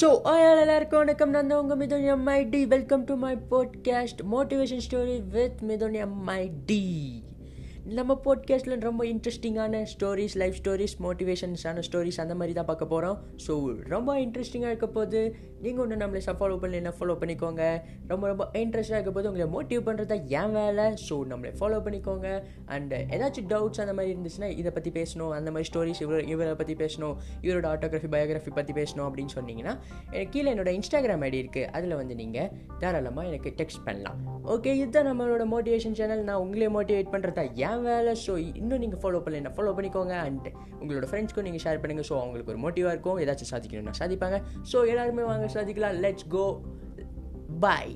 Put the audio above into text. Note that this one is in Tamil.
ஸோ எல்லாருக்கும் வணக்கம் நான் தான் உங்கள் Mithun MIT welcome to my podcast motivation story with Mithun MIT நம்ம பாட்காஸ்ட்டில் ரொம்ப இன்ட்ரெஸ்டிங்கான ஸ்டோரிஸ் லைஃப் ஸ்டோரிஸ் மோட்டிவேஷன்ஸான ஸ்டோரிஸ் அந்த மாதிரி தான் பார்க்க போகிறோம் ஸோ ரொம்ப இன்ட்ரெஸ்டிங்காக இருக்க போது நீங்கள் ஒன்று நம்மளை ஃபாலோ பண்ணலாம் ஃபாலோ பண்ணிக்கோங்க. ரொம்ப ரொம்ப இன்ட்ரெஸ்டாக இருக்க போது உங்களை மோட்டிவ் பண்ணுறது தான் ஏன் வேலை. ஸோ நம்மளை ஃபாலோ பண்ணிக்கோங்க. அண்ட் ஏதாச்சும் டவுட்ஸ் அந்த மாதிரி இருந்துச்சுன்னா இதை பற்றி பேசணும். அந்த மாதிரி ஸ்டோரிஸ் இவரை இவரை பற்றி பேசணும். இவரோட ஆட்டோகிராஃபி பயோகிராஃபி பற்றி பேசணும் அப்படின்னு சொன்னீங்கன்னா எனக்கு கீழே என்னோட இன்ஸ்டாகிராம் ஐடி இருக்குது அதில் வந்து நீங்கள் தாராளமாக எனக்கு டெக்ஸ்ட் பண்ணலாம். ஓகே இதுதான் நம்மளோட மோட்டிவேஷன் சேனல் நான் உங்களே மோட்டிவேட் பண்ணுறதா ஏன் என் வேலை ஸோ இன்னும் நீங்கள் ஃபாலோ பண்ணல ஃபாலோ பண்ணிக்கோங்க. அண்ட் உங்களோட ஃப்ரெண்ட்ஸ்க்கும் நீங்கள் ஷேர் பண்ணுங்கள் ஸோ அவங்களுக்கு ஒரு மோட்டிவாக இருக்கும். ஏதாச்சும் சாதிக்கணும்னா சாதிப்பாங்க. ஸோ எல்லாருமே வாங்க சாதிக்கலாம். Let's go bye